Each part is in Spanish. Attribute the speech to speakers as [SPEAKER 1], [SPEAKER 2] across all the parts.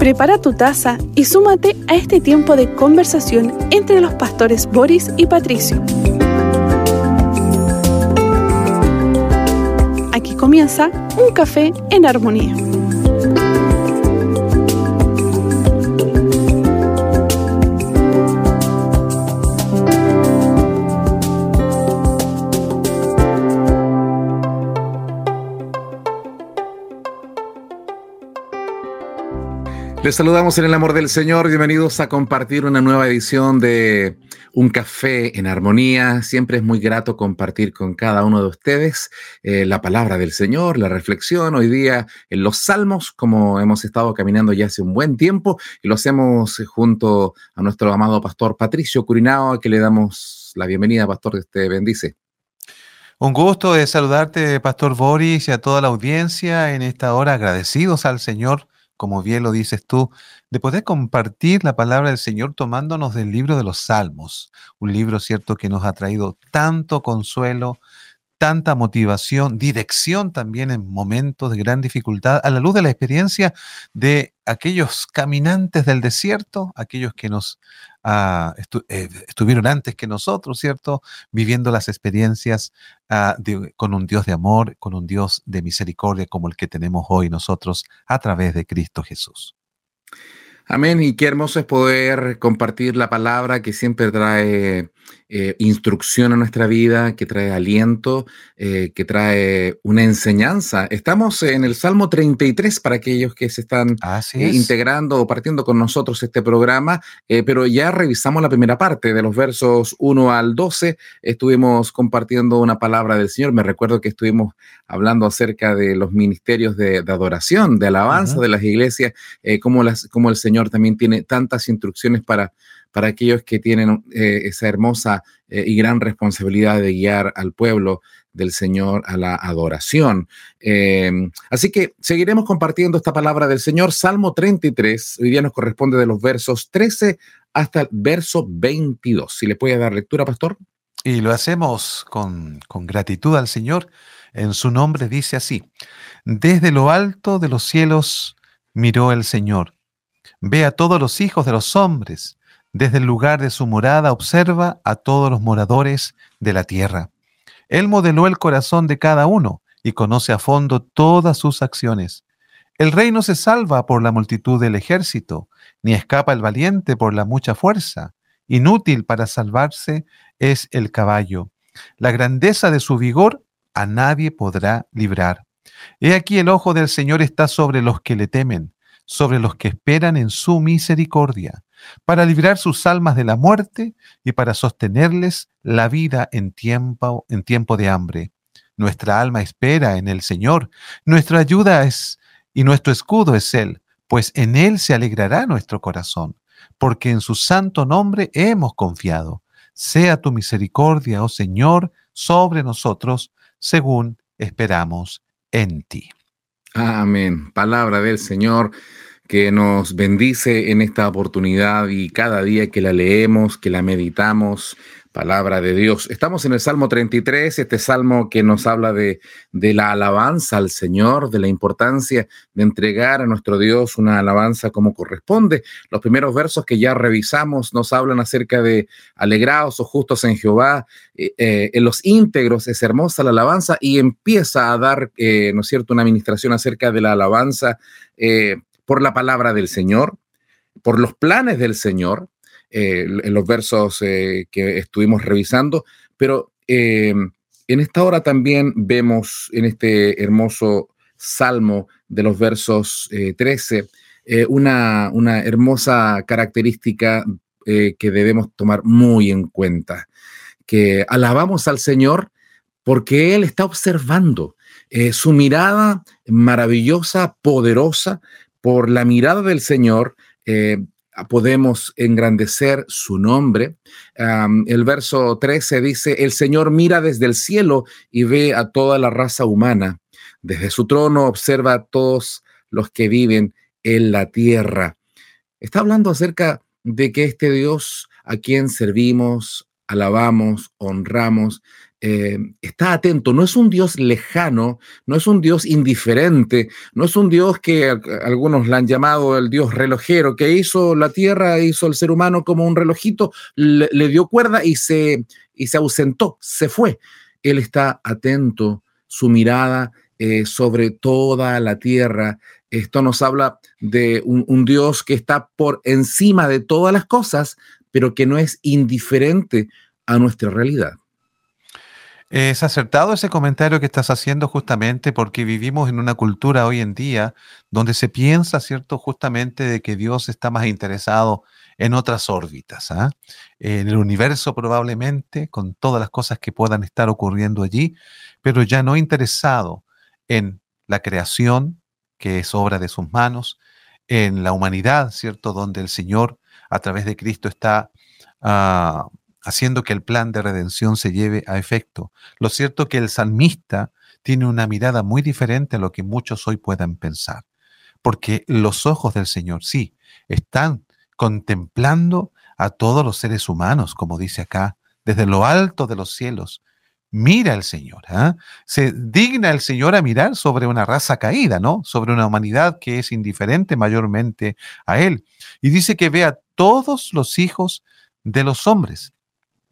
[SPEAKER 1] Prepara tu taza y súmate a este tiempo de conversación entre los pastores Boris y Patricio. Aquí comienza un café en armonía.
[SPEAKER 2] Les saludamos en el amor del Señor, bienvenidos a compartir una nueva edición de Un Café en Armonía. Siempre es muy grato compartir con cada uno de ustedes eh, la palabra del Señor, la reflexión hoy día en los Salmos, como hemos estado caminando ya hace un buen tiempo, y lo hacemos junto a nuestro amado pastor Patricio Curinao, a que le damos la bienvenida, pastor, que te bendice. Un gusto de saludarte, Pastor Boris, y a toda la audiencia en esta hora, agradecidos al Señor
[SPEAKER 3] como bien lo dices tú, de poder compartir la palabra del Señor tomándonos del libro de los Salmos, un libro, cierto, que nos ha traído tanto consuelo, tanta motivación, dirección también en momentos de gran dificultad, a la luz de la experiencia de aquellos caminantes del desierto, aquellos que nos ah, eh, estuvieron antes que nosotros, ¿cierto? Viviendo las experiencias ah, con un Dios de amor, con un Dios de misericordia como el que tenemos hoy nosotros a través de Cristo Jesús.
[SPEAKER 2] Amén, y qué hermoso es poder compartir la palabra que siempre trae eh, instrucción a nuestra vida, que trae aliento, eh, que trae una enseñanza. Estamos en el Salmo 33 para aquellos que se están eh, integrando o partiendo con nosotros este programa, pero ya revisamos la primera parte de los versos 1 al 12. Estuvimos compartiendo una palabra del Señor. Me recuerdo que estuvimos hablando acerca de los ministerios de, adoración, de alabanza de las iglesias, como, las, como el Señor también tiene tantas instrucciones para para aquellos que tienen eh, esa hermosa eh, y gran responsabilidad de guiar al pueblo del Señor a la adoración. Em, así que seguiremos compartiendo esta palabra del Señor. Salmo 33, hoy día nos corresponde de los versos 13 hasta el verso 22. Si le puede dar lectura, pastor.
[SPEAKER 3] Y lo hacemos con, con gratitud al Señor. En su nombre dice así, desde lo alto de los cielos miró el Señor. Ve a todos los hijos de los hombres desde el lugar de su morada observa a todos los moradores de la tierra. Él modeló el corazón de cada uno y conoce a fondo todas sus acciones. El rey no se salva por la multitud del ejército, ni escapa el valiente por la mucha fuerza. Inútil para salvarse es el caballo. La grandeza de su vigor a nadie podrá librar. He aquí el ojo del Señor está sobre los que le temen, sobre los que esperan en su misericordia, para librar sus almas de la muerte y para sostenerles la vida en tiempo, en tiempo de hambre. Nuestra alma espera en el Señor, nuestra ayuda es y nuestro escudo es Él, pues en Él se alegrará nuestro corazón, porque en su santo nombre hemos confiado. Sea tu misericordia, oh Señor, sobre nosotros, según esperamos en ti.
[SPEAKER 2] Amén. Palabra del Señor que nos bendice en esta oportunidad y cada día que la leemos, que la meditamos, palabra de Dios. Estamos en el Salmo 33, este salmo que nos habla de, la alabanza al Señor, de la importancia de entregar a nuestro Dios una alabanza como corresponde. Los primeros versos que ya revisamos nos hablan acerca de alegrados o justos en Jehová, eh, eh, en los íntegros es hermosa la alabanza y empieza a dar, eh, ¿no es cierto?, una administración acerca de la alabanza por la palabra del Señor, por los planes del Señor, eh, en los versos eh, que estuvimos revisando, pero eh, en esta hora también vemos en este hermoso salmo de los versos 13 una, una, hermosa característica que debemos tomar muy en cuenta, que alabamos al Señor porque Él está observando. su mirada maravillosa, poderosa, por la mirada del Señor eh, podemos engrandecer su nombre. el verso 13 dice, el Señor mira desde el cielo y ve a toda la raza humana. Desde su trono observa a todos los que viven en la tierra. Está hablando acerca de que este Dios a quien servimos, alabamos, honramos, eh, está atento, no es un Dios lejano, no es un Dios indiferente, no es un Dios que algunos le han llamado el Dios relojero, que hizo la tierra, hizo el ser humano como un relojito, le, dio cuerda y se, y se ausentó, se fue. Él está atento, su mirada eh, sobre toda la tierra. Esto nos habla de un Dios que está por encima de todas las cosas, pero que no es indiferente a nuestra realidad. Es acertado ese comentario que estás haciendo justamente porque
[SPEAKER 3] vivimos en una cultura hoy en día donde se piensa, ¿cierto?, justamente de que Dios está más interesado en otras órbitas, ah? en el universo probablemente, con todas las cosas que puedan estar ocurriendo allí, pero ya no interesado en la creación, que es obra de sus manos, en la humanidad, ¿cierto?, donde el Señor, a través de Cristo, está... Ah, haciendo que el plan de redención se lleve a efecto. Lo cierto es que el salmista tiene una mirada muy diferente a lo que muchos hoy puedan pensar, porque los ojos del Señor, sí, están contemplando a todos los seres humanos, como dice acá, desde lo alto de los cielos. Mira el Señor, ¿ah? se digna el Señor a mirar sobre una raza caída, ¿no? Sobre una humanidad que es indiferente mayormente a Él. Y dice que ve a todos los hijos de los hombres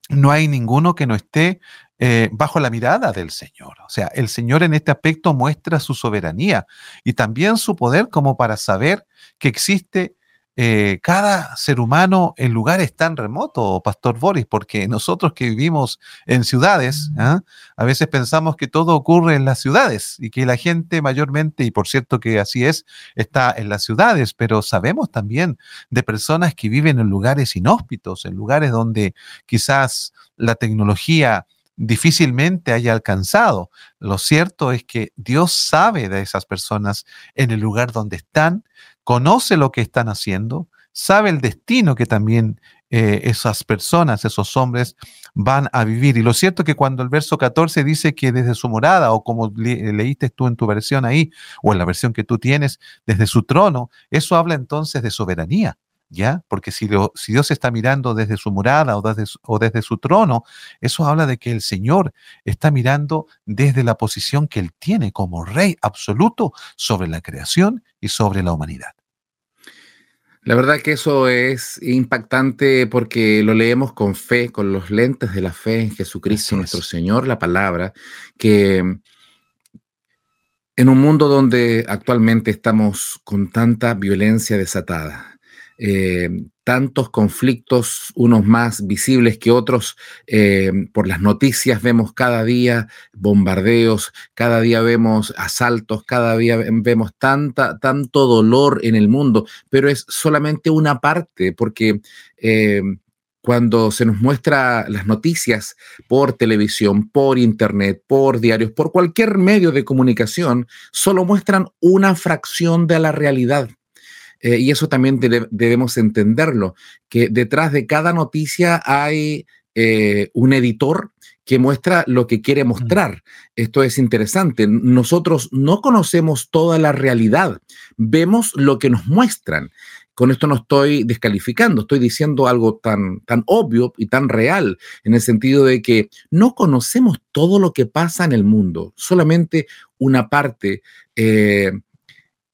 [SPEAKER 3] no hay ninguno que no esté eh, bajo la mirada del Señor. O sea, el Señor en este aspecto muestra su soberanía y también su poder como para saber que existe eh, cada ser humano en lugares tan remotos, Pastor Boris, porque nosotros que vivimos en ciudades, mm. ¿ah? a veces pensamos que todo ocurre en las ciudades y que la gente mayormente, y por cierto que así es, está en las ciudades, pero sabemos también de personas que viven en lugares inhóspitos, en lugares donde quizás la tecnología difícilmente haya alcanzado. Lo cierto es que Dios sabe de esas personas en el lugar donde están conoce lo que están haciendo, sabe el destino que también eh, esas personas, esos hombres van a vivir. Y lo cierto es que cuando el verso 14 dice que desde su morada, o como leíste tú en tu versión ahí, o en la versión que tú tienes, desde su trono, eso habla entonces de soberanía. ¿ya? Porque si, si Dios está mirando desde su morada o o desde su trono, eso habla de que el Señor está mirando desde la posición que Él tiene como Rey absoluto sobre la creación y sobre la humanidad.
[SPEAKER 2] La verdad que eso es impactante porque lo leemos con fe, con los lentes de la fe en Jesucristo, nuestro Señor, la palabra, que en un mundo donde actualmente estamos con tanta violencia desatada, eh, tantos conflictos, unos más visibles que otros. Eh, por las noticias vemos cada día bombardeos, cada día vemos asaltos, cada día vemos tanta, tanto dolor en el mundo, pero es solamente una parte, porque eh, cuando se nos muestra las noticias por televisión, por internet, por diarios, por cualquier medio de comunicación, solo muestran una fracción de la realidad. Eh, y eso también debemos entenderlo, que detrás de cada noticia hay eh, un editor que muestra lo que quiere mostrar. Esto es interesante. Nosotros no conocemos toda la realidad, vemos lo que nos muestran. Con esto no estoy descalificando, estoy diciendo algo tan, tan obvio y tan real, en el sentido de que no conocemos todo lo que pasa en el mundo, solamente una parte. Eh,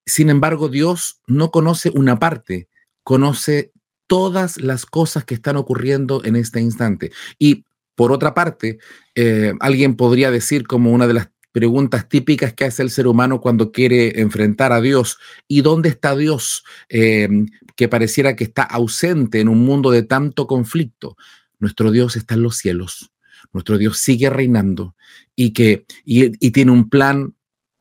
[SPEAKER 2] sin embargo, Dios no conoce una parte, conoce todas las cosas que están ocurriendo en este instante. Y por otra parte, eh, alguien podría decir como una de las preguntas típicas que hace el ser humano cuando quiere enfrentar a Dios. ¿Y dónde está Dios eh, que pareciera que está ausente en un mundo de tanto conflicto? Nuestro Dios está en los cielos. Nuestro Dios sigue reinando y que y tiene un plan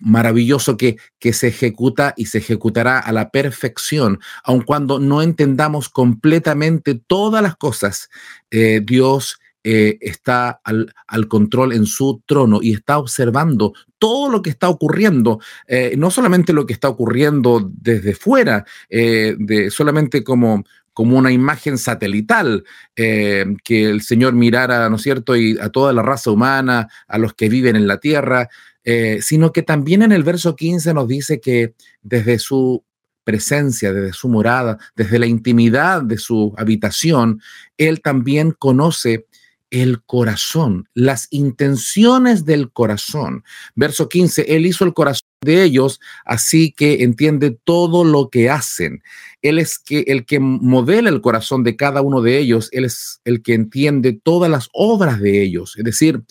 [SPEAKER 2] maravilloso que, que se ejecuta y se ejecutará a la perfección, aun cuando no entendamos completamente todas las cosas. Eh, Dios eh, está al, control en su trono y está observando todo lo que está ocurriendo, eh, no solamente lo que está ocurriendo desde fuera, de, solamente como, como una imagen satelital, que el Señor mirara, ¿no es cierto?, y a toda la raza humana, a los que viven en la tierra, eh, sino que también en el verso 15 nos dice que desde su presencia, desde su morada, desde la intimidad de su habitación, Él también conoce el corazón, las intenciones del corazón. Verso 15, Él hizo el corazón de ellos, así que entiende todo lo que hacen. Él es que, el que modela el corazón de cada uno de ellos, Él es el que entiende todas las obras de ellos. Es decir,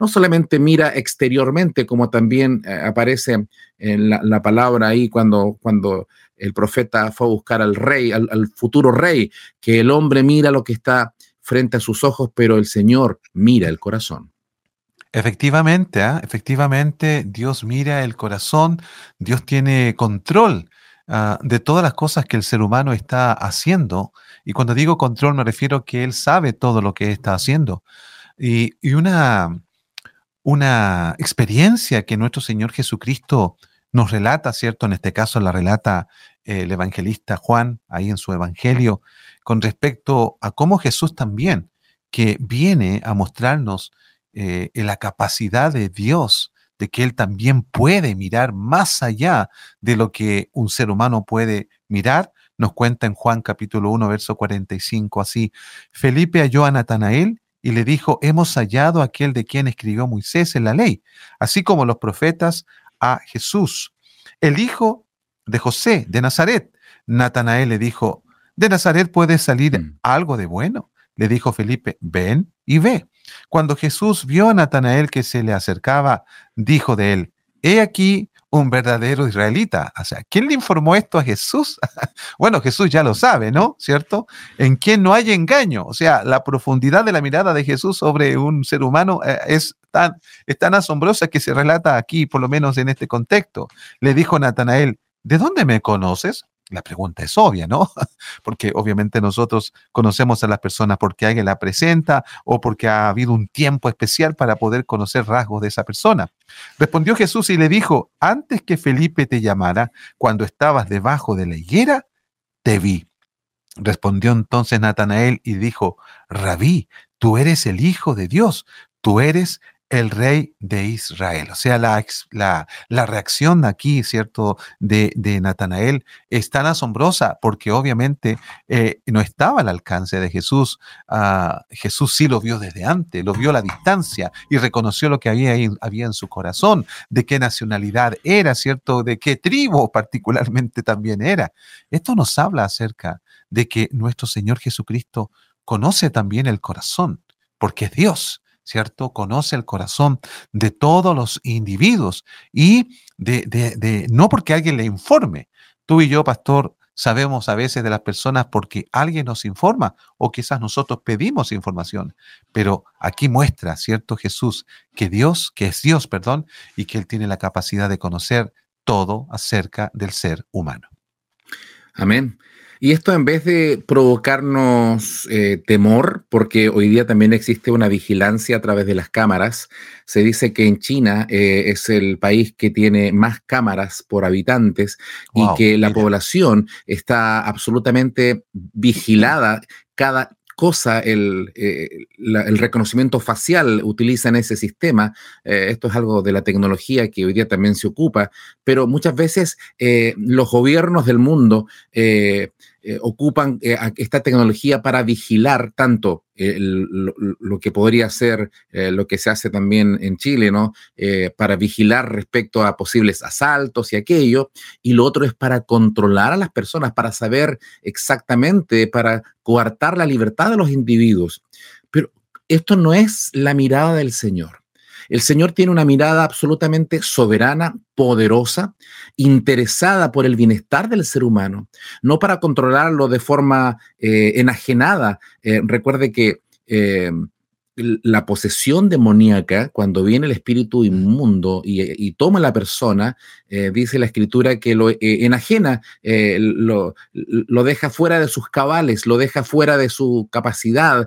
[SPEAKER 2] no solamente mira exteriormente, como también eh, aparece en eh, la, palabra ahí cuando, cuando el profeta fue a buscar al rey, al, futuro rey, que el hombre mira lo que está frente a sus ojos, pero el Señor mira el corazón.
[SPEAKER 3] Efectivamente, ¿ah? efectivamente, Dios mira el corazón, Dios tiene control ah, de todas las cosas que el ser humano está haciendo. Y cuando digo control me refiero que Él sabe todo lo que está haciendo. Y, y una, una experiencia que nuestro Señor Jesucristo nos relata, ¿cierto? En este caso la relata eh, el evangelista Juan ahí en su Evangelio, con respecto a cómo Jesús también, que viene a mostrarnos eh, la capacidad de Dios, de que Él también puede mirar más allá de lo que un ser humano puede mirar, nos cuenta en Juan capítulo 1, verso 45 así, Felipe halló a Natanael y le dijo, hemos hallado a aquel de quien escribió Moisés en la ley, así como los profetas a Jesús, el hijo de José de Nazaret. Natanael le dijo, de Nazaret puede salir mm. algo de bueno. Le dijo Felipe, ven y ve. Cuando Jesús vio a Natanael que se le acercaba, dijo de él, he aquí un verdadero israelita. O sea, ¿quién le informó esto a Jesús? bueno, Jesús ya lo sabe, ¿no? ¿Cierto? En quien no hay engaño. O sea, la profundidad de la mirada de Jesús sobre un ser humano eh, es tan, es tan asombrosa que se relata aquí, por lo menos en este contexto. Le dijo Natanael, ¿de dónde me conoces? la pregunta es obvia, ¿no? Porque obviamente nosotros conocemos a las personas porque alguien la presenta o porque ha habido un tiempo especial para poder conocer rasgos de esa persona. Respondió Jesús y le dijo, antes que Felipe te llamara, cuando estabas debajo de la higuera, te vi. Respondió entonces Natanael y dijo, Rabí, tú eres el Hijo de Dios, tú eres el rey de Israel. O sea, la, la, reacción aquí, ¿cierto?, de, de, Natanael es tan asombrosa porque obviamente eh, no estaba al alcance de Jesús. Ah, Jesús sí lo vio desde antes, lo vio a la distancia y reconoció lo que había, había en su corazón, de qué nacionalidad era, ¿cierto?, de qué tribu particularmente también era. Esto nos habla acerca de que nuestro Señor Jesucristo conoce también el corazón, porque es Dios ¿cierto? Conoce el corazón de todos los individuos y de, no porque alguien le informe. Tú y yo, pastor, sabemos a veces de las personas porque alguien nos informa o quizás nosotros pedimos información, pero aquí muestra, ¿cierto? Jesús, que Dios, que es Dios, perdón, y que Él tiene la capacidad de conocer todo acerca del ser humano. Amén. Y esto en vez de provocarnos eh, temor, porque hoy día también existe una vigilancia a través
[SPEAKER 2] de las cámaras, se dice que en China eh, es el país que tiene más cámaras por habitantes y que la población está absolutamente vigilada cada cosa el, eh, el reconocimiento facial, utiliza en ese sistema. Eh, esto es algo de la tecnología que hoy día también se ocupa, pero muchas veces eh, los gobiernos del mundo eh, ocupan eh, esta tecnología para vigilar tanto eh, lo, que podría ser lo que se hace también en Chile, ¿no? para vigilar respecto a posibles asaltos y aquello. Y lo otro es para controlar a las personas, para saber exactamente, para coartar la libertad de los individuos. Pero esto no es la mirada del Señor. El Señor tiene una mirada absolutamente soberana, poderosa, interesada por el bienestar del ser humano, no para controlarlo de forma eh, enajenada. Eh, recuerde que... Eh, la posesión demoníaca, cuando viene el espíritu inmundo y, toma a la persona, eh, dice la escritura que lo eh, enajena, eh, lo, lo, deja fuera de sus cabales, lo deja fuera de su capacidad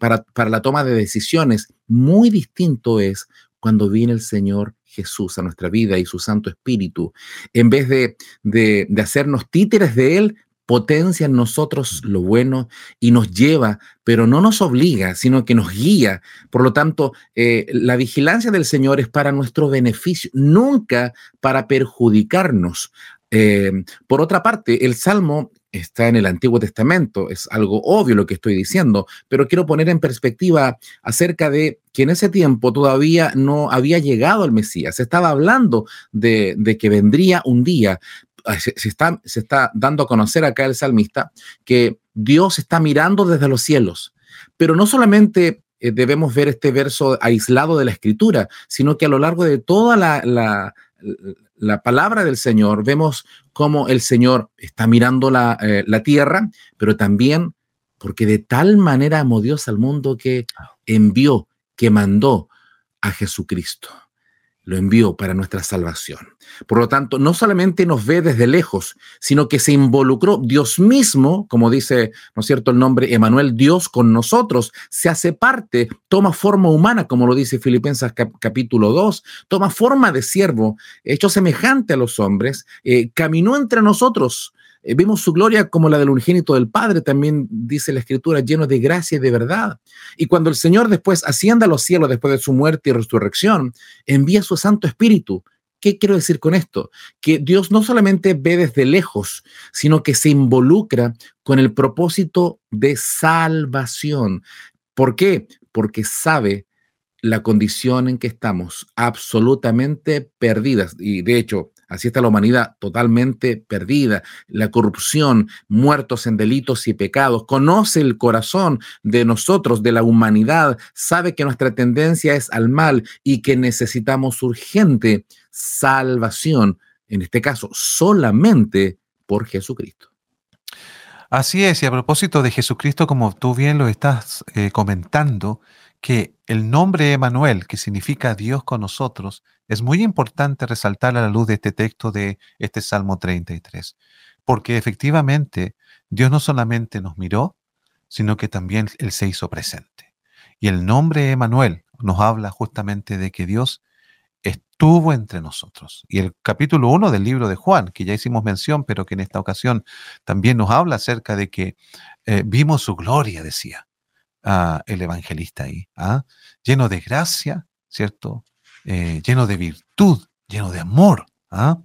[SPEAKER 2] para, la toma de decisiones. Muy distinto es cuando viene el Señor Jesús a nuestra vida y su Santo Espíritu. En vez de, de, hacernos títeres de Él, potencia en nosotros lo bueno y nos lleva, pero no nos obliga, sino que nos guía. Por lo tanto, eh, la vigilancia del Señor es para nuestro beneficio, nunca para perjudicarnos. Eh, por otra parte, el Salmo está en el Antiguo Testamento, es algo obvio lo que estoy diciendo, pero quiero poner en perspectiva acerca de que en ese tiempo todavía no había llegado el Mesías, se estaba hablando de que vendría un día, Ah, se, está, dando a conocer acá el salmista que Dios está mirando desde los cielos. Pero no solamente eh, debemos ver este verso aislado de la escritura, sino que a lo largo de toda la, palabra del Señor vemos cómo el Señor está mirando la, eh, la tierra, pero también porque de tal manera amó Dios al mundo que ah. envió, que mandó a Jesucristo lo envió para nuestra salvación. Por lo tanto, no solamente nos ve desde lejos, sino que se involucró Dios mismo, como dice, ¿no es cierto?, el nombre Emanuel, Dios con nosotros, se hace parte, toma forma humana, como lo dice Filipenses capítulo 2, toma forma de siervo, hecho semejante a los hombres, eh, caminó entre nosotros, Vimos eh, vemos su gloria como la del unigénito del Padre, también dice la Escritura, lleno de gracia y de verdad. Y cuando el Señor después ascienda a los cielos después de su muerte y resurrección, envía su Santo Espíritu. ¿Qué quiero decir con esto? Que Dios no solamente ve desde lejos, sino que se involucra con el propósito de salvación. ¿Por qué? Porque sabe la condición en que estamos, absolutamente perdidas. Y de hecho, Así está la humanidad totalmente perdida, la corrupción, muertos en delitos y pecados. Conoce el corazón de nosotros, de la humanidad, sabe que nuestra tendencia es al mal y que necesitamos urgente salvación, en este caso solamente por Jesucristo.
[SPEAKER 3] Así es, y a propósito de Jesucristo, como tú bien lo estás eh, comentando, que el nombre Emanuel, que significa Dios con nosotros, es muy importante resaltar a la luz de este texto de este Salmo 33, porque efectivamente Dios no solamente nos miró, sino que también Él se hizo presente. Y el nombre Emanuel nos habla justamente de que Dios estuvo entre nosotros. Y el capítulo 1 del libro de Juan, que ya hicimos mención, pero que en esta ocasión también nos habla acerca de que eh, vimos su gloria, decía el evangelista ahí, ¿ah? lleno de gracia, ¿cierto? Eh, lleno de virtud, lleno de amor. ¿ah?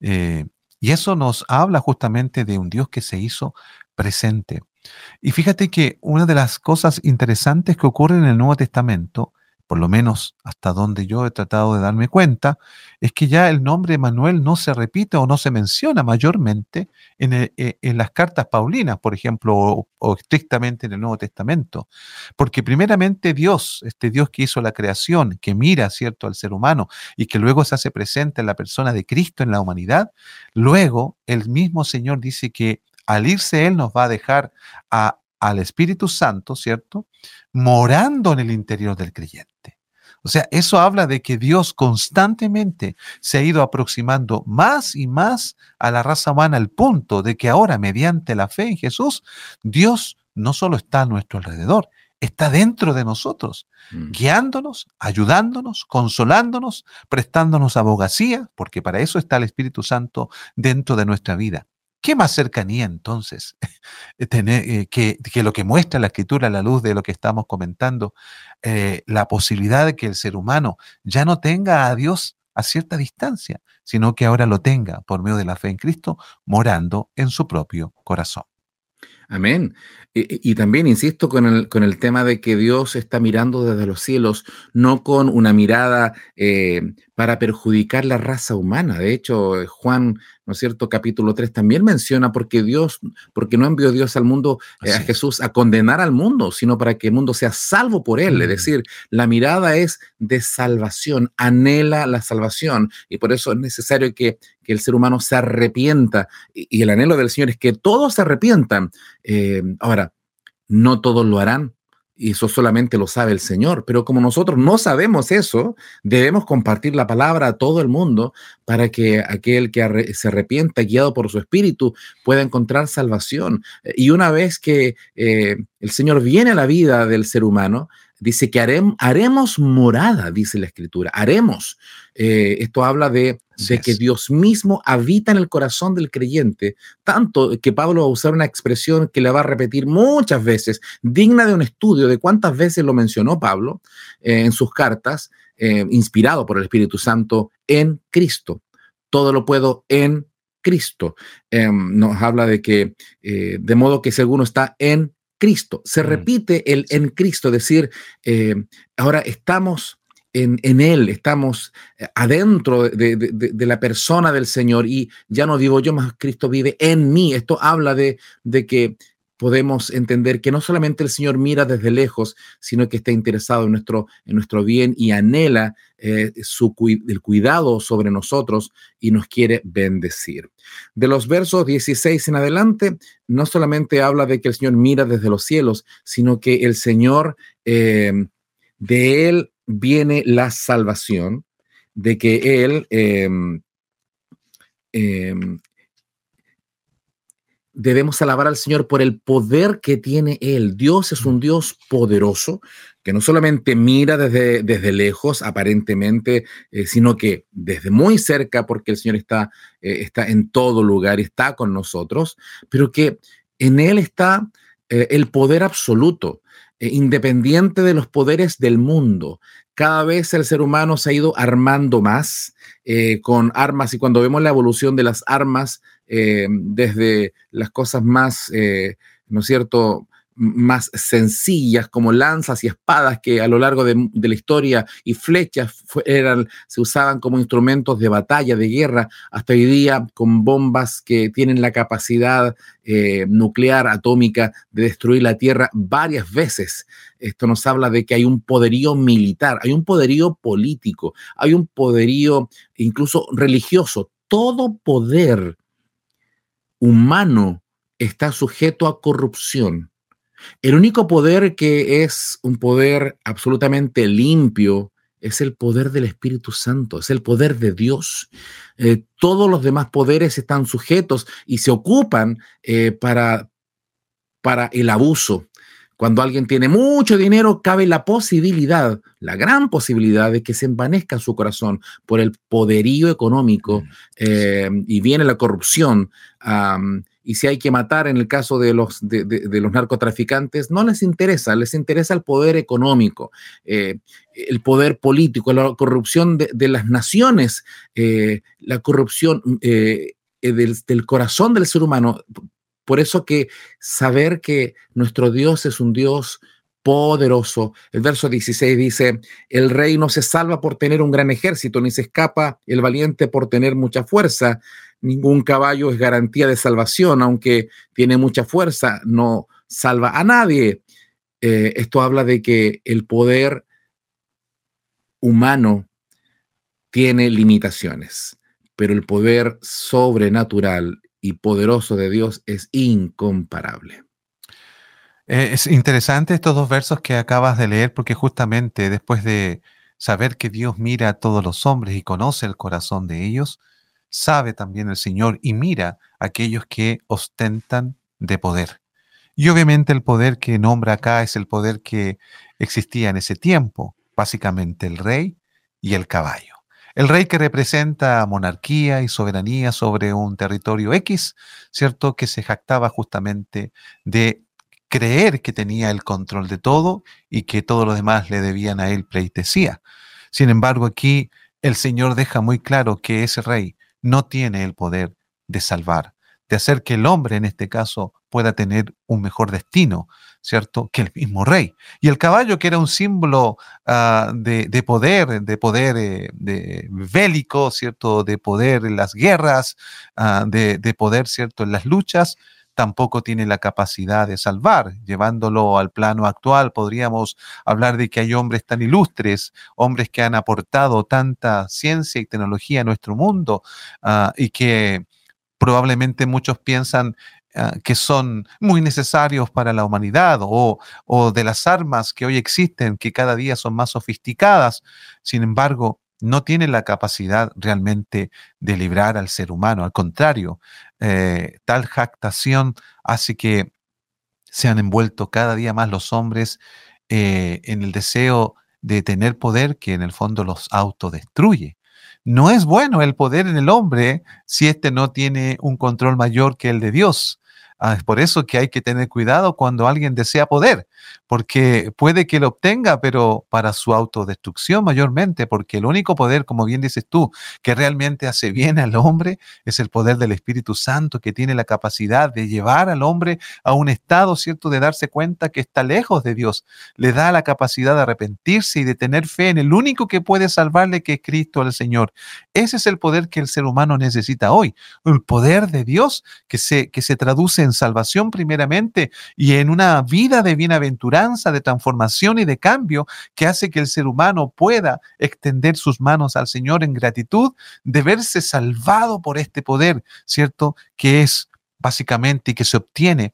[SPEAKER 3] Eh, y eso nos habla justamente de un Dios que se hizo presente. Y fíjate que una de las cosas interesantes que ocurre en el Nuevo Testamento por lo menos hasta donde yo he tratado de darme cuenta, es que ya el nombre Manuel no se repite o no se menciona mayormente en, eh, las cartas paulinas, por ejemplo, o, estrictamente en el Nuevo Testamento. Porque primeramente Dios, este Dios que hizo la creación, que mira, ¿cierto?, al ser humano y que luego se hace presente en la persona de Cristo, en la humanidad, luego el mismo Señor dice que al irse Él nos va a dejar al Espíritu Santo, ¿cierto? Morando en el interior del creyente. O sea, eso habla de que Dios constantemente se ha ido aproximando más y más a la raza humana al punto de que ahora, mediante la fe en Jesús, Dios no solo está a nuestro alrededor, está dentro de nosotros, mm. guiándonos, ayudándonos, consolándonos, prestándonos abogacía, porque para eso está el Espíritu Santo dentro de nuestra vida. ¿Qué más cercanía entonces tener, eh, que, lo que muestra la escritura a la luz de lo que estamos comentando? Eh, la posibilidad de que el ser humano ya no tenga a Dios a cierta distancia, sino que ahora lo tenga por medio de la fe en Cristo morando en su propio corazón. Amén. Y, también insisto con el, tema de que Dios está mirando desde
[SPEAKER 2] los cielos, no con una mirada eh, para perjudicar la raza humana. De hecho, eh, Juan, ¿no es cierto?, capítulo 3 también menciona porque Dios, porque no envió Dios al mundo, eh, a Jesús, a condenar al mundo, sino para que el mundo sea salvo por él. Es mm. decir, la mirada es de salvación, anhela la salvación. Y por eso es necesario que, el ser humano se arrepienta. Y, el anhelo del Señor es que todos se arrepientan. Eh, ahora, no todos lo harán y eso solamente lo sabe el Señor, pero como nosotros no sabemos eso, debemos compartir la palabra a todo el mundo para que aquel que se arrepienta, guiado por su espíritu, pueda encontrar salvación. Eh, y una vez que eh, el Señor viene a la vida del ser humano, Dice que haremos morada, dice la escritura, haremos. Eh, esto habla de, que Dios mismo habita en el corazón del creyente, tanto que Pablo va a usar una expresión que la va a repetir muchas veces, digna de un estudio de cuántas veces lo mencionó Pablo eh, en sus cartas, eh, inspirado por el Espíritu Santo, en Cristo. Todo lo puedo en Cristo. Em, nos habla de que, de modo que si alguno está en Cristo. Se mm. repite el en Cristo, decir, eh, ahora estamos en, en, Él, estamos eh, adentro de, de, de, la persona del Señor y ya no vivo yo, más Cristo vive en mí. Esto habla de, de que podemos entender que no solamente el Señor mira desde lejos, sino que está interesado en nuestro, en nuestro bien y anhela eh, su, el cuidado sobre nosotros y nos quiere bendecir. De los versos 16 en adelante, no solamente habla de que el Señor mira desde los cielos, sino que el Señor, eh, de Él viene la salvación, de que Él... Em, em, debemos alabar al Señor por el poder que tiene Él. Dios es un mm. Dios poderoso que no solamente mira desde, desde lejos, aparentemente, eh, sino que desde muy cerca, porque el Señor está, eh, está en todo lugar, está con nosotros, pero que en Él está eh, el poder absoluto, independiente de los poderes del mundo. Cada vez el ser humano se ha ido armando más con armas y cuando vemos la evolución de las armas eh, desde las cosas más, eh, ¿no es cierto?, más sencillas como lanzas y espadas que a lo largo de, la historia y flechas se usaban como instrumentos de batalla, de guerra, hasta hoy día con bombas que tienen la capacidad eh, nuclear, atómica, de destruir la Tierra varias veces. Esto nos habla de que hay un poderío militar, hay un poderío político, hay un poderío incluso religioso. Todo poder humano está sujeto a corrupción. El único poder que es un poder absolutamente limpio es el poder del Espíritu Santo, es el poder de Dios. Eh, todos los demás poderes están sujetos y se ocupan eh, para, para el abuso, cuando alguien tiene mucho dinero, cabe la posibilidad, la gran posibilidad de que se envanezca su corazón por el poderío económico mm, eh, y viene la corrupción. y si hay que matar en el caso de los, narcotraficantes, no les interesa, les interesa el poder económico, eh, el poder político, la corrupción de, las naciones, eh, la corrupción del, corazón del ser humano por eso que saber que nuestro Dios es un Dios poderoso. El verso 16 dice, el rey no se salva por tener un gran ejército, ni se escapa el valiente por tener mucha fuerza. Ningún caballo es garantía de salvación, aunque tiene mucha fuerza, no salva a nadie. Eh, esto habla de que el poder humano tiene limitaciones, pero el poder sobrenatural y poderoso de Dios es incomparable.
[SPEAKER 3] E, es interesante estos dos versos que acabas de leer porque justamente después de saber que Dios mira a todos los hombres y conoce el corazón de ellos, sabe también el Señor y mira a aquellos que ostentan de poder. Y obviamente el poder que nombra acá es el poder que existía en ese tiempo, básicamente el rey y el caballo. El rey que representa monarquía y soberanía sobre un territorio X, ¿cierto? Que se jactaba justamente de creer que tenía el control de todo y que todos los demás le debían a él pleitesía. Sin embargo, aquí el Señor deja muy claro que ese rey no tiene el poder de salvar, de hacer que el hombre en este caso pueda tener un mejor destino, ¿cierto?, que el mismo rey. Y el caballo, que era un símbolo ah, de, poder, de poder eh, de bélico, ¿cierto?, de poder en las guerras, ah, de, poder, ¿cierto?, en las luchas, tampoco tiene la capacidad de salvar. Llevándolo al plano actual, podríamos hablar de que hay hombres tan ilustres, hombres que han aportado tanta ciencia y tecnología a nuestro mundo ah, y que probablemente muchos piensan Ah, que son muy necesarios para la humanidad o, de las armas que hoy existen, que cada día son más sofisticadas. Sin embargo, no tienen la capacidad realmente de librar al ser humano. Al contrario, eh, tal jactación hace que se han envuelto cada día más los hombres eh, en el deseo de tener poder que en el fondo los autodestruye. No es bueno el poder en el hombre si éste no tiene un control mayor que el de Dios. Ah, es por eso que hay que tener cuidado cuando alguien desea poder, porque puede que lo obtenga, pero para su autodestrucción mayormente, porque el único poder, como bien dices tú, que realmente hace bien al hombre es el poder del Espíritu Santo, que tiene la capacidad de llevar al hombre a un estado, ¿cierto?, de darse cuenta que está lejos de Dios. Le da la capacidad de arrepentirse y de tener fe en el único que puede salvarle, que es Cristo al Señor. Ese es el poder que el ser humano necesita hoy, el poder de Dios que se, que se traduce en salvación primeramente y en una vida de bienaventuranza, de transformación y de cambio que hace que el ser humano pueda extender sus manos al Señor en gratitud de verse salvado por este poder, ¿cierto? Que es básicamente y que se obtiene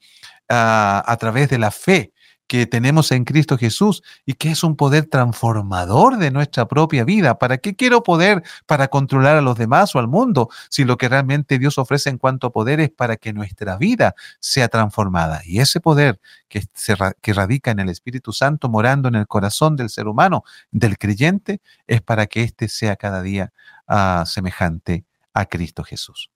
[SPEAKER 3] ah, a través de la fe que tenemos en Cristo Jesús y que es un poder transformador de nuestra propia vida. ¿Para qué quiero poder para controlar a los demás o al mundo si lo que realmente Dios ofrece en cuanto a poder es para que nuestra vida sea transformada? Y ese poder que, se, radica en el Espíritu Santo morando en el corazón del ser humano, del creyente, es para que éste sea cada día ah, semejante a Cristo Jesús.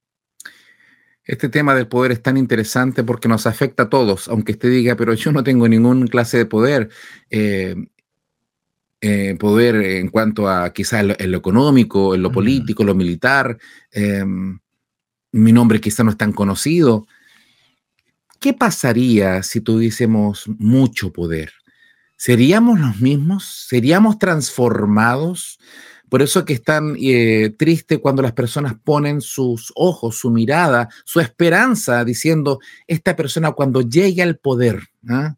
[SPEAKER 2] Este tema del poder es tan interesante porque nos afecta a todos, aunque usted diga, pero yo no tengo ninguna clase de poder. Eh, eh, poder en cuanto a quizás en, lo, económico, en lo político, en lo militar. Em, mi nombre quizás no es tan conocido. ¿Qué pasaría si tuviésemos mucho poder? ¿Seríamos los mismos? ¿Seríamos transformados? Por eso es que están tan eh, triste cuando las personas ponen sus ojos, su mirada, su esperanza, diciendo, esta persona cuando llegue al poder, ¿ah?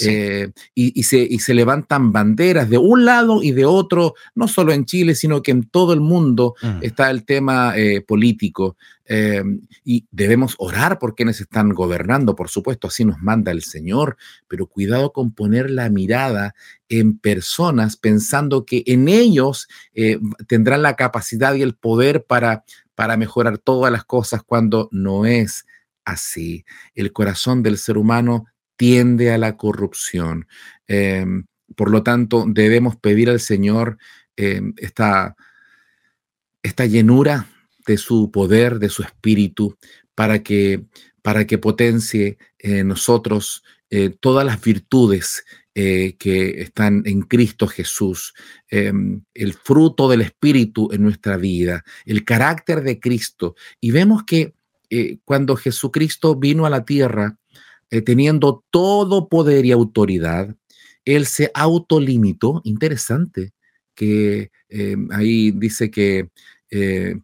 [SPEAKER 2] Eh, y, se, levantan banderas de un lado y de otro, no solo en Chile, sino que en todo el mundo está el tema eh, político. Eh, y debemos orar por quienes están gobernando, por supuesto, así nos manda el Señor, pero cuidado con poner la mirada en personas pensando que en ellos tendrán la capacidad y el poder para, para mejorar todas las cosas cuando no es así. El corazón del ser humano tiende a la corrupción. Em, por lo tanto, debemos pedir al Señor em, esta, llenura de su poder, de su espíritu, para que, para que potencie en eh, nosotros eh, todas las virtudes eh, que están en Cristo Jesús, em, el fruto del Espíritu en nuestra vida, el carácter de Cristo. Y vemos que cuando Jesucristo vino a la tierra, eh, teniendo todo poder y autoridad, él se autolimitó. Interesante que eh, ahí dice que, eh,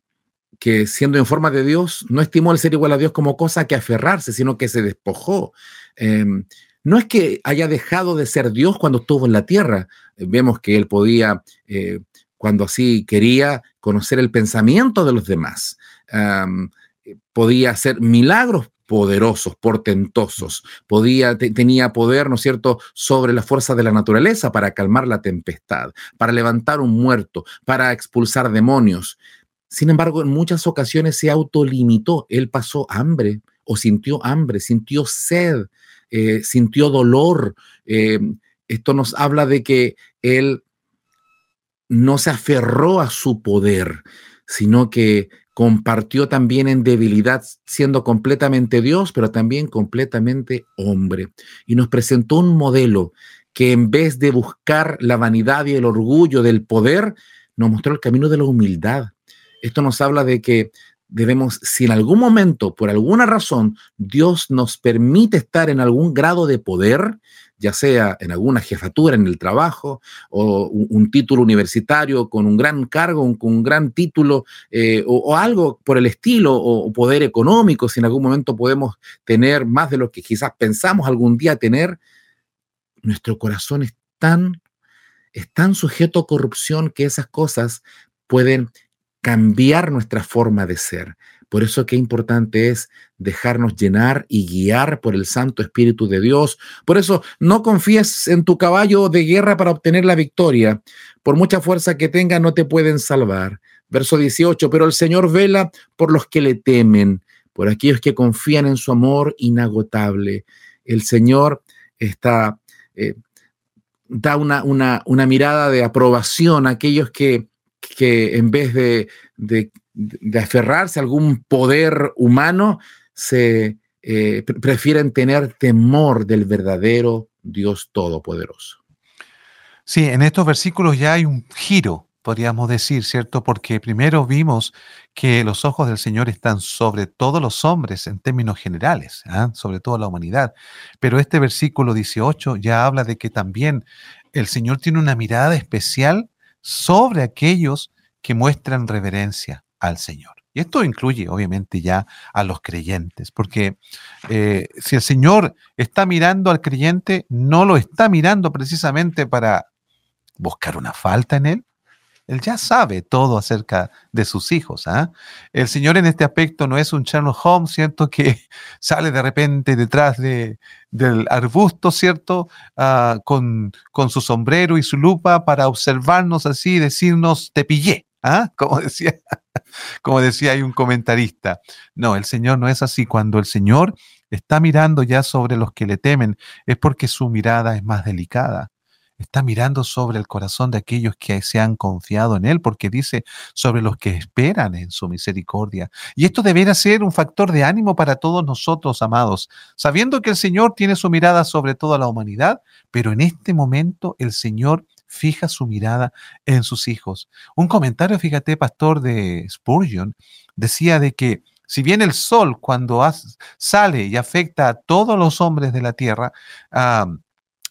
[SPEAKER 2] que siendo en forma de Dios, no estimó el ser igual a Dios como cosa que aferrarse, sino que se despojó. Em, no es que haya dejado de ser Dios cuando estuvo en la tierra. Vemos que él podía, cuando así quería, conocer el pensamiento de los demás. podía hacer milagros poderosos, portentosos. Podía, tenía poder, ¿no es cierto?, sobre las fuerzas de la naturaleza para calmar la tempestad, para levantar un muerto, para expulsar demonios. Sin embargo, en muchas ocasiones se autolimitó. Él pasó hambre o sintió hambre, sintió sed, eh, sintió dolor. Eh, esto nos habla de que él no se aferró a su poder, sino que compartió también en debilidad, siendo completamente Dios, pero también completamente hombre. Y nos presentó un modelo que en vez de buscar la vanidad y el orgullo del poder, nos mostró el camino de la humildad. Esto nos habla de que debemos, si en algún momento, por alguna razón, Dios nos permite estar en algún grado de poder, ya sea en alguna jefatura en el trabajo o un, título universitario con un gran cargo, con un gran título eh, o, algo por el estilo o, poder económico, si en algún momento podemos tener más de lo que quizás pensamos algún día tener, nuestro corazón es tan, es tan sujeto a corrupción que esas cosas pueden cambiar nuestra forma de ser. Por eso qué importante es dejarnos llenar y guiar por el Santo Espíritu de Dios. Por eso no confíes en tu caballo de guerra para obtener la victoria. Por mucha fuerza que tenga, no te pueden salvar. Verso 18, pero el Señor vela por los que le temen, por aquellos que confían en su amor inagotable. El Señor está, eh, da una, una, una mirada de aprobación a aquellos que que en vez de, aferrarse a algún poder humano, se eh, prefieren tener temor del verdadero Dios Todopoderoso.
[SPEAKER 3] Sí, en estos versículos ya hay un giro, podríamos decir, ¿cierto? Porque primero vimos que los ojos del Señor están sobre todos los hombres en términos generales, ¿ah? sobre toda la humanidad. Pero este versículo 18 ya habla de que también el Señor tiene una mirada especial sobre aquellos que muestran reverencia al Señor. Y esto incluye, obviamente, ya a los creyentes, porque eh, si el Señor está mirando al creyente, no lo está mirando precisamente para buscar una falta en él, él ya sabe todo acerca de sus hijos. ¿ah? El Señor en este aspecto no es un Sherlock Holmes, ¿cierto? Que sale de repente detrás de, del arbusto, ¿cierto? Ah, con, con, su sombrero y su lupa para observarnos así y decirnos, te pillé, ¿ah? como, decía, como decía hay un comentarista. No, el Señor no es así. Cuando el Señor está mirando ya sobre los que le temen, es porque su mirada es más delicada está mirando sobre el corazón de aquellos que se han confiado en Él, porque dice sobre los que esperan en su misericordia. Y esto debería ser un factor de ánimo para todos nosotros, amados, sabiendo que el Señor tiene su mirada sobre toda la humanidad, pero en este momento el Señor fija su mirada en sus hijos. Un comentario, fíjate, pastor de Spurgeon, decía de que si bien el sol cuando sale y afecta a todos los hombres de la tierra,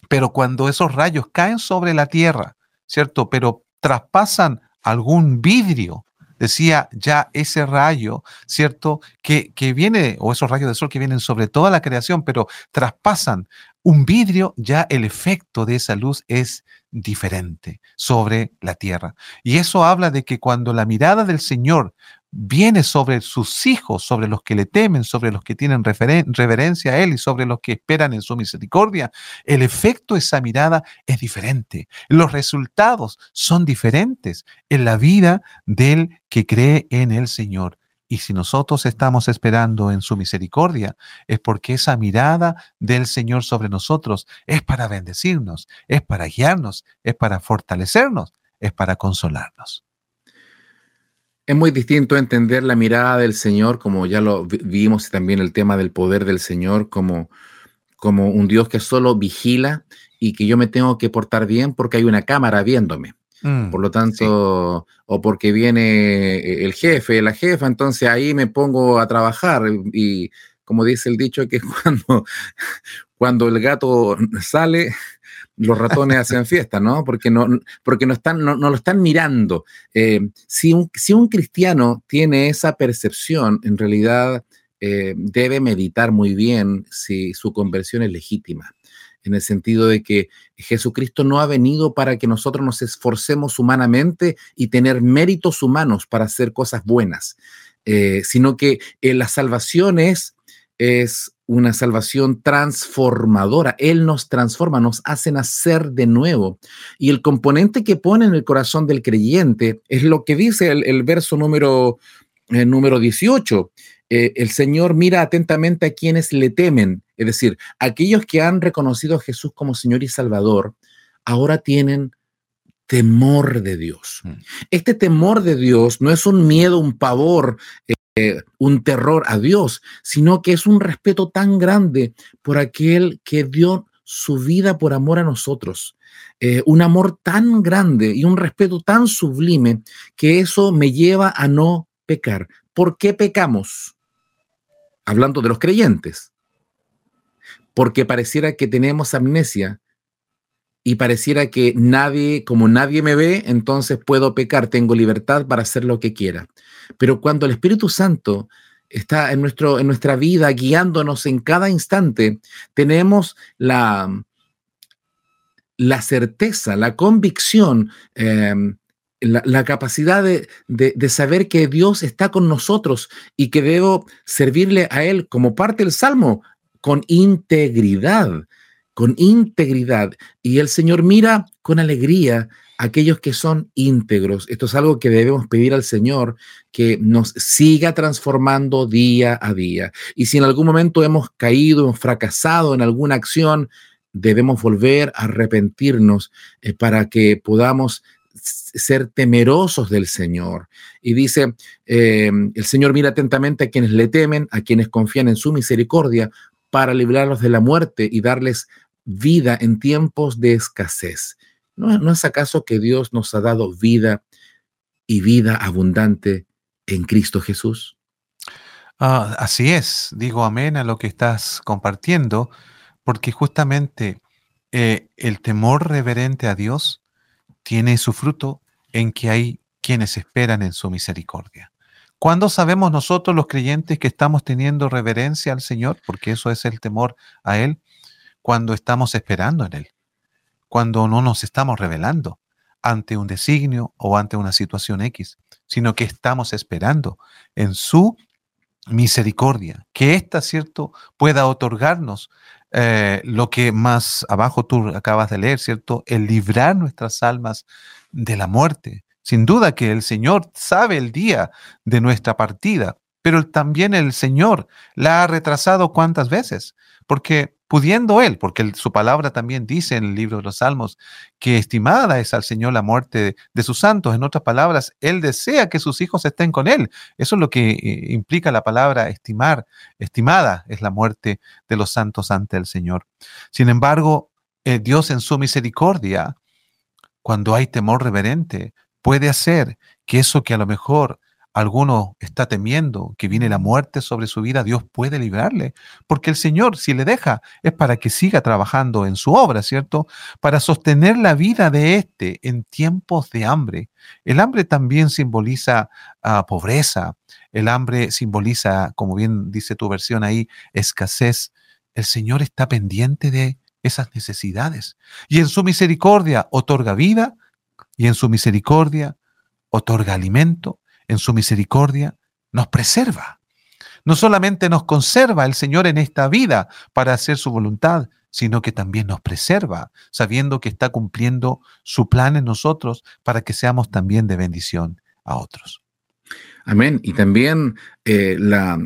[SPEAKER 3] pero cuando esos rayos caen sobre la tierra, ¿cierto? Pero traspasan algún vidrio, decía ya ese rayo, ¿cierto? Que, que viene, o esos rayos de sol que vienen sobre toda la creación, pero traspasan un vidrio, ya el efecto de esa luz es diferente sobre la tierra. Y eso habla de que cuando la mirada del Señor viene sobre sus hijos, sobre los que le temen, sobre los que tienen reverencia a Él y sobre los que esperan en su misericordia, el efecto de esa mirada es diferente. Los resultados son diferentes en la vida del que cree en el Señor. Y si nosotros estamos esperando en su misericordia, es porque esa mirada del Señor sobre nosotros es para bendecirnos, es para guiarnos, es para fortalecernos, es para consolarnos.
[SPEAKER 2] Es muy distinto entender la mirada del Señor, como ya lo vimos también el tema del poder del Señor, como, como un Dios que solo vigila y que yo me tengo que portar bien porque hay una cámara viéndome. Mm, Por lo tanto, o porque viene eh, el jefe, la jefa, entonces ahí me pongo a trabajar y como dice el dicho, que cuando, cuando el gato sale, los ratones hacen fiesta, ¿no? Porque no, porque no, están, no, lo están mirando. Eh, si, un, si un cristiano tiene esa percepción, en realidad eh, debe meditar muy bien si su conversión es legítima, en el sentido de que Jesucristo no ha venido para que nosotros nos esforcemos humanamente y tener méritos humanos para hacer cosas buenas, eh, sino que la salvación es, es una salvación transformadora. Él nos transforma, nos hace nacer de nuevo. Y el componente que pone en el corazón del creyente es lo que dice el, verso número, eh, número 18. Eh, el Señor mira atentamente a quienes le temen, es decir, aquellos que han reconocido a Jesús como Señor y Salvador, ahora tienen temor de Dios. Mm. Este temor de Dios no es un miedo, un pavor. Eh, eh, un terror a Dios, sino que es un respeto tan grande por aquel que dio su vida por amor a nosotros. Eh, un amor tan grande y un respeto tan sublime que eso me lleva a no pecar. ¿Por qué pecamos? Hablando de los creyentes. Porque pareciera que tenemos amnesia y pareciera que nadie, como nadie me ve, entonces puedo pecar, tengo libertad para hacer lo que quiera. Pero cuando el Espíritu Santo está en, nuestro, en nuestra vida, guiándonos en cada instante, tenemos la, la certeza, la convicción, em, la, capacidad de, de, saber que Dios está con nosotros y que debo servirle a Él como parte del Salmo, con integridad con integridad. Y el Señor mira con alegría a aquellos que son íntegros. Esto es algo que debemos pedir al Señor que nos siga transformando día a día. Y si en algún momento hemos caído, hemos fracasado en alguna acción, debemos volver a arrepentirnos eh, para que podamos ser temerosos del Señor. Y dice, em, el Señor mira atentamente a quienes le temen, a quienes confían en su misericordia, para librarlos de la muerte y darles vida en tiempos de escasez. ¿No, es acaso que Dios nos ha dado vida y vida abundante en Cristo Jesús?
[SPEAKER 3] Ah, así es, digo amén a lo que estás compartiendo, porque justamente eh, el temor reverente a Dios tiene su fruto en que hay quienes esperan en su misericordia. ¿Cuándo sabemos nosotros los creyentes que estamos teniendo reverencia al Señor? Porque eso es el temor a Él, cuando estamos esperando en Él, cuando no nos estamos revelando ante un designio o ante una situación X, sino que estamos esperando en su misericordia, que ésta, ¿cierto?, pueda otorgarnos eh, lo que más abajo tú acabas de leer, ¿cierto?, el librar nuestras almas de la muerte. Sin duda que el Señor sabe el día de nuestra partida, pero también el Señor la ha retrasado cuántas veces, porque pudiendo él, porque su palabra también dice en el libro de los Salmos que estimada es al Señor la muerte de, sus santos. En otras palabras, Él desea que sus hijos estén con Él. Eso es lo que eh, implica la palabra estimar. Estimada es la muerte de los santos ante el Señor. Sin embargo, eh, Dios en su misericordia, cuando hay temor reverente, puede hacer que eso que a lo mejor alguno está temiendo que viene la muerte sobre su vida, Dios puede librarle, porque el Señor, si le deja, es para que siga trabajando en su obra, ¿cierto? Para sostener la vida de éste en tiempos de hambre. El hambre también simboliza ah, pobreza, el hambre simboliza, como bien dice tu versión ahí, escasez. El Señor está pendiente de esas necesidades y en su misericordia otorga vida y en su misericordia otorga alimento en su misericordia, nos preserva. No solamente nos conserva el Señor en esta vida para hacer su voluntad, sino que también nos preserva, sabiendo que está cumpliendo su plan en nosotros para que seamos también de bendición a otros. Amén. Y también eh, la,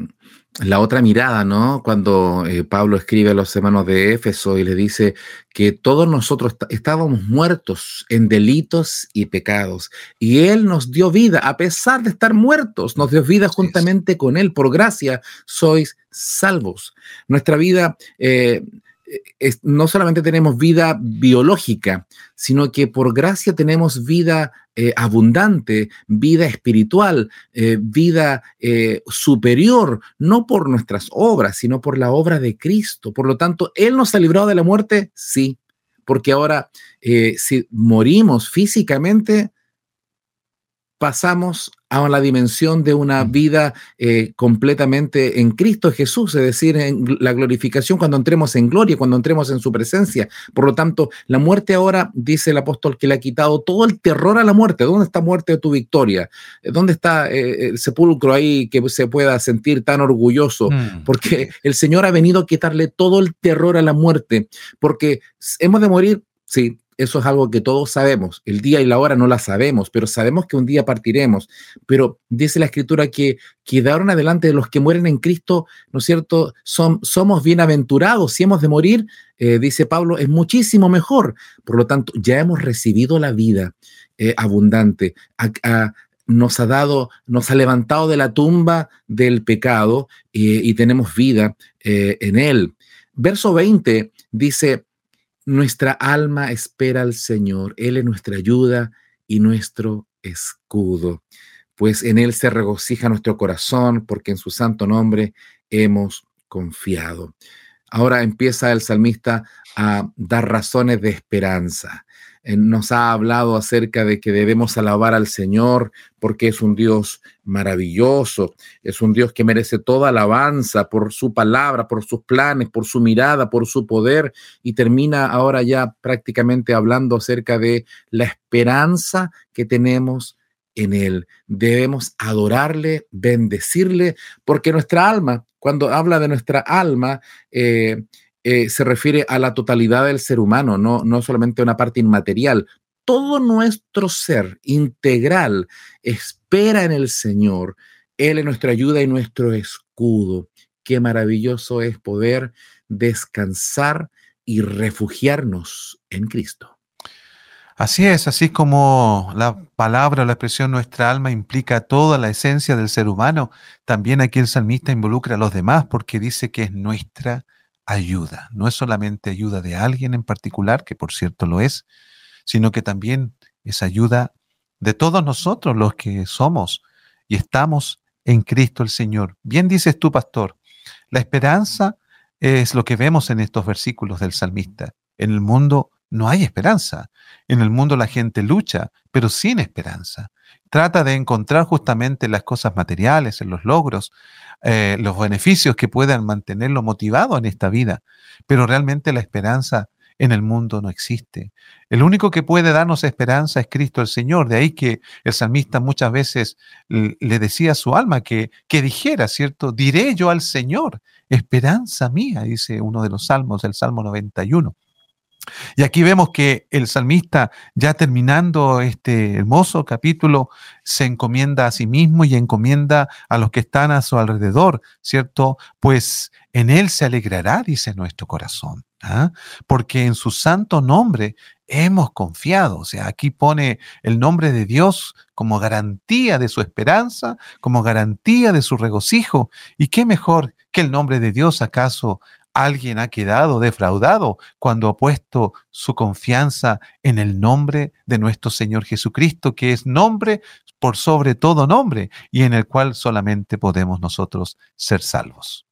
[SPEAKER 3] la otra mirada, ¿no? Cuando eh, Pablo escribe a los hermanos
[SPEAKER 2] de Éfeso y le dice que todos nosotros estábamos muertos en delitos y pecados, y Él nos dio vida, a pesar de estar muertos, nos dio vida juntamente con Él. Por gracia sois salvos. Nuestra vida eh, no solamente tenemos vida biológica, sino que por gracia tenemos vida eh, abundante, vida espiritual, eh, vida eh, superior, no por nuestras obras, sino por la obra de Cristo. Por lo tanto, Él nos ha librado de la muerte, sí, porque ahora si morimos físicamente, pasamos a la dimensión de una vida eh, completamente en Cristo Jesús, es decir, en la glorificación cuando entremos en gloria, cuando entremos en su presencia. Por lo tanto, la muerte ahora, dice el apóstol, que le ha quitado todo el terror a la muerte. ¿Dónde está muerte de tu victoria? Eh, ¿Dónde está eh, el sepulcro ahí que se pueda sentir tan orgulloso? Mm. Porque el Señor ha venido a quitarle todo el terror a la muerte, porque hemos de morir, sí, eso es algo que todos sabemos. El día y la hora no la sabemos, pero sabemos que un día partiremos. Pero dice la escritura que quedaron adelante de los que mueren en Cristo, ¿no es cierto? somos bienaventurados. Si hemos de morir, eh, dice Pablo, es muchísimo mejor. Por lo tanto, ya hemos recibido la vida eh, abundante. nos ha dado, nos ha levantado de la tumba del pecado eh, y tenemos vida en él. Verso 20 dice, nuestra alma espera al Señor. Él es nuestra ayuda y nuestro escudo. Pues en Él se regocija nuestro corazón, porque en su santo nombre hemos confiado. Ahora empieza el salmista a dar razones de esperanza nos ha hablado acerca de que debemos alabar al Señor porque es un Dios maravilloso, es un Dios que merece toda alabanza por su palabra, por sus planes, por su mirada, por su poder, y termina ahora ya prácticamente hablando acerca de la esperanza que tenemos en Él. Debemos adorarle, bendecirle, porque nuestra alma, cuando habla de nuestra alma, eh, eh, se refiere a la totalidad del ser humano, no, no solamente a una parte inmaterial. Todo nuestro ser integral espera en el Señor. Él es nuestra ayuda y nuestro escudo. Qué maravilloso es poder descansar y refugiarnos en Cristo. Así es, así como la palabra, la expresión nuestra alma implica toda la esencia
[SPEAKER 3] del ser humano, también aquí el salmista involucra a los demás porque dice que es nuestra ayuda. No es solamente ayuda de alguien en particular, que por cierto lo es, sino que también es ayuda de todos nosotros los que somos y estamos en Cristo el Señor. Bien dices tú, pastor, la esperanza es lo que vemos en estos versículos del salmista. En el mundo no hay esperanza. En el mundo la gente lucha, pero sin esperanza. Trata de encontrar justamente las cosas materiales, en los logros, eh, los beneficios que puedan mantenerlo motivado en esta vida. Pero realmente la esperanza en el mundo no existe. El único que puede darnos esperanza es Cristo el Señor. De ahí que el salmista muchas veces le decía a su alma que, que dijera, ¿cierto? Diré yo al Señor, esperanza mía, dice uno de los salmos, el Salmo 91. Y aquí vemos que el salmista, ya terminando este hermoso capítulo, se encomienda a sí mismo y encomienda a los que están a su alrededor, ¿cierto? Pues en él se alegrará, dice nuestro corazón, ¿ah? porque en su santo nombre hemos confiado. O sea, aquí pone el nombre de Dios como garantía de su esperanza, como garantía de su regocijo. ¿Y qué mejor que el nombre de Dios acaso Alguien ha quedado defraudado cuando ha puesto su confianza en el nombre de nuestro Señor Jesucristo, que es nombre por sobre todo nombre y en el cual solamente podemos nosotros ser salvos.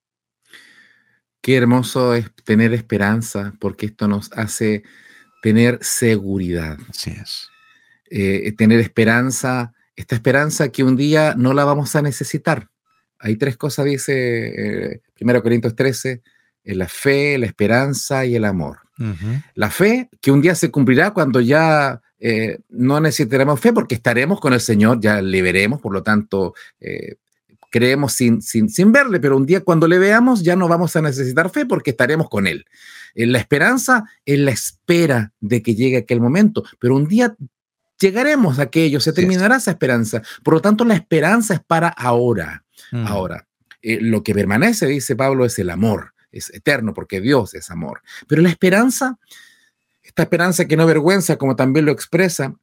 [SPEAKER 2] Qué hermoso es tener esperanza porque esto nos hace tener seguridad. Así es. Eh, tener esperanza, esta esperanza que un día no la vamos a necesitar. Hay tres cosas, dice 1 eh, Corintios 13, eh, la fe, la esperanza y el amor. La fe que un día se cumplirá cuando ya eh, no necesitaremos fe porque estaremos con el Señor, ya le veremos, por lo tanto, eh, creemos sin, verle, pero un día cuando le veamos ya no vamos a necesitar fe porque estaremos con Él. la esperanza es la espera de que llegue aquel momento, pero un día llegaremos a aquello, se terminará esa esperanza. Por lo tanto, la esperanza es para ahora. Ahora, lo que permanece, dice Pablo, es el amor es eterno, porque Dios es amor. Pero la esperanza, esta esperanza que no avergüenza, como también lo expresa,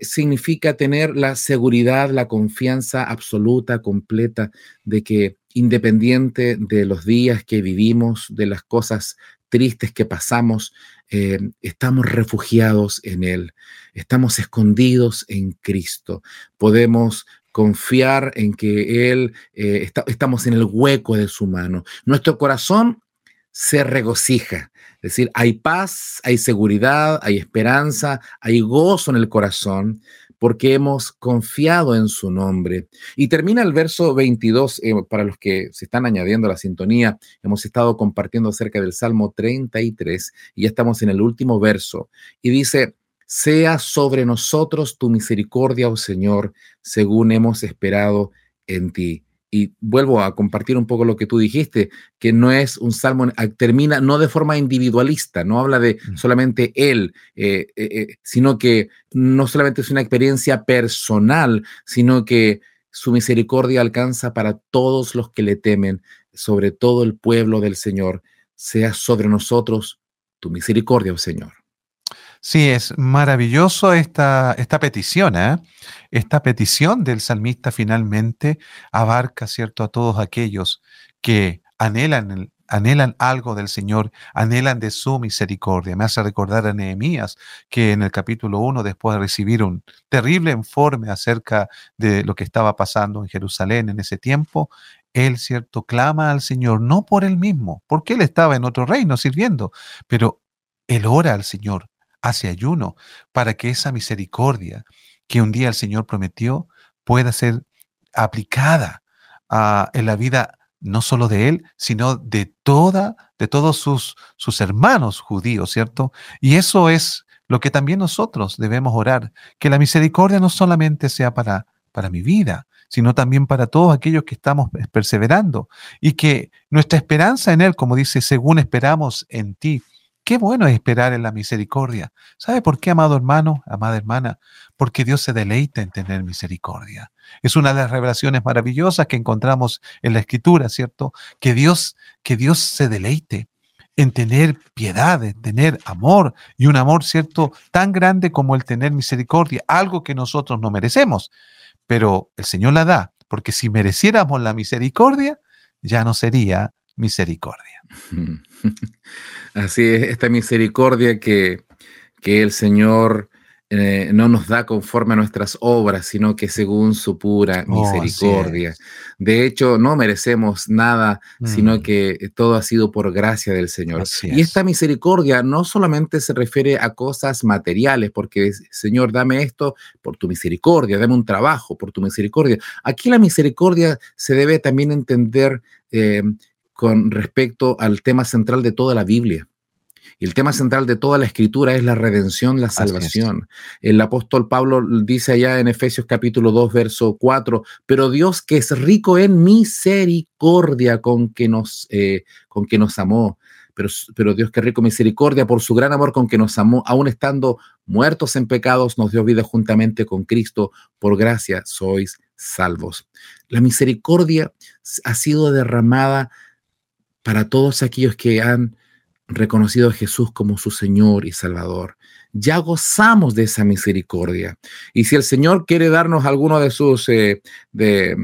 [SPEAKER 2] significa tener la seguridad, la confianza absoluta, completa, de que independiente de los días que vivimos, de las cosas tristes que pasamos, eh, estamos refugiados en Él, estamos escondidos en Cristo, podemos confiar en que Él, eh, estamos en el hueco de su mano. Nuestro corazón se regocija. Es decir, hay paz, hay seguridad, hay esperanza, hay gozo en el corazón, porque hemos confiado en su nombre. Y termina el verso 22, eh, para los que se están añadiendo a la sintonía, hemos estado compartiendo acerca del Salmo 33 y ya estamos en el último verso. Y dice, sea sobre nosotros tu misericordia, oh Señor, según hemos esperado en ti. Y vuelvo a compartir un poco lo que tú dijiste, que no es un salmo, ah, termina no de forma individualista, no habla de mm. solamente él, eh, eh, eh, sino que no solamente es una experiencia personal, sino que su misericordia alcanza para todos los que le temen, sobre todo el pueblo del Señor. Sea sobre nosotros tu misericordia, oh Señor. Sí, es maravilloso esta, esta
[SPEAKER 3] petición. ¿eh? Esta petición del salmista finalmente abarca, ¿cierto?, a todos aquellos que anhelan anhelan algo del Señor, anhelan de su misericordia. Me hace recordar a Nehemías, que en el capítulo 1, después de recibir un terrible informe acerca de lo que estaba pasando en Jerusalén en ese tiempo, él, cierto, clama al Señor, no por él mismo, porque él estaba en otro reino sirviendo, pero él ora al Señor hace ayuno, para que esa misericordia que un día el Señor prometió pueda ser aplicada en la vida no solo de él, sino de toda, de todos sus, sus hermanos judíos, ¿cierto? Y eso es lo que también nosotros debemos orar, que la misericordia no solamente sea para, para mi vida, sino también para todos aquellos que estamos perseverando y que nuestra esperanza en Él, como dice, según esperamos en ti, Qué bueno es esperar en la misericordia. ¿Sabe por qué, amado hermano, amada hermana? Porque Dios se deleita en tener misericordia. Es una de las revelaciones maravillosas que encontramos en la Escritura, ¿cierto? Que Dios, que Dios se deleite en tener piedad, en tener amor, y un amor, ¿cierto?, tan grande como el tener misericordia, algo que nosotros no merecemos, pero el Señor la da, porque si mereciéramos la misericordia, ya no sería misericordia.
[SPEAKER 2] Así es, esta misericordia que, que el Señor eh, no nos da conforme a nuestras obras, sino que según su pura oh, misericordia. de hecho, no merecemos nada, sino mm. que todo ha sido por gracia del Señor. y esta misericordia no solamente se refiere a cosas materiales, porque Señor, dame esto por tu misericordia, dame un trabajo por tu misericordia. Aquí la misericordia se debe también entender eh, con respecto al tema central de toda la Biblia. Y el tema central de toda la escritura es la redención, la salvación. El apóstol Pablo dice allá en Efesios capítulo 2, verso 4, pero Dios que es rico en misericordia con que nos, eh, con que nos amó. Pero, pero Dios que es rico en misericordia por su gran amor con que nos amó, aun estando muertos en pecados, nos dio vida juntamente con Cristo. Por gracia sois salvos. La misericordia ha sido derramada para todos aquellos que han reconocido a Jesús como su Señor y Salvador. Ya gozamos de esa misericordia. Y si el Señor quiere darnos alguno de sus, eh, de,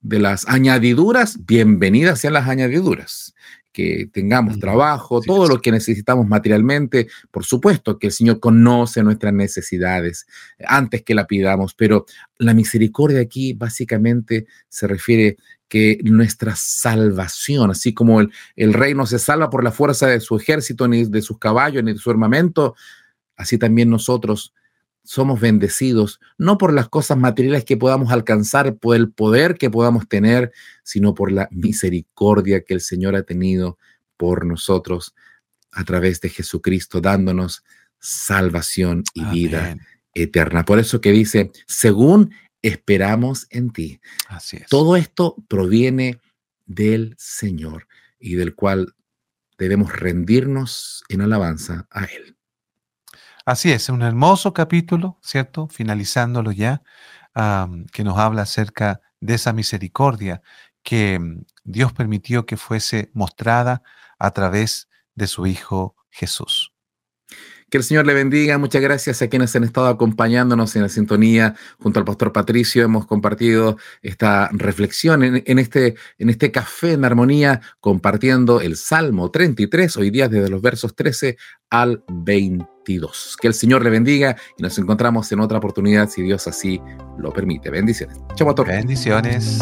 [SPEAKER 2] de las añadiduras, bienvenidas sean las añadiduras que tengamos trabajo, todo lo que necesitamos materialmente. Por supuesto que el Señor conoce nuestras necesidades eh, antes que la pidamos, pero la misericordia aquí básicamente se refiere que nuestra salvación, así como el, el rey no se salva por la fuerza de su ejército, ni de sus caballos, ni de su armamento, así también nosotros somos bendecidos, no por las cosas materiales que podamos alcanzar, por el poder que podamos tener, sino por la misericordia que el Señor ha tenido por nosotros a través de Jesucristo, dándonos salvación y vida eterna. Por eso que dice, según esperamos en ti. Todo esto proviene del Señor y del cual debemos rendirnos en alabanza a Él.
[SPEAKER 3] Así es, un hermoso capítulo, ¿cierto? Finalizándolo ya, que nos habla acerca de esa misericordia que mm, Dios permitió que fuese mostrada a través de su Hijo Jesús. Que el Señor le bendiga. Muchas
[SPEAKER 2] gracias a quienes han estado acompañándonos en la sintonía junto al pastor Patricio. Hemos compartido esta reflexión en, este, en este café en armonía, compartiendo el Salmo 33, hoy día desde los versos 13 al 20. Que el Señor le bendiga y nos encontramos en otra oportunidad si Dios así lo permite. Bendiciones. Chau Bendiciones.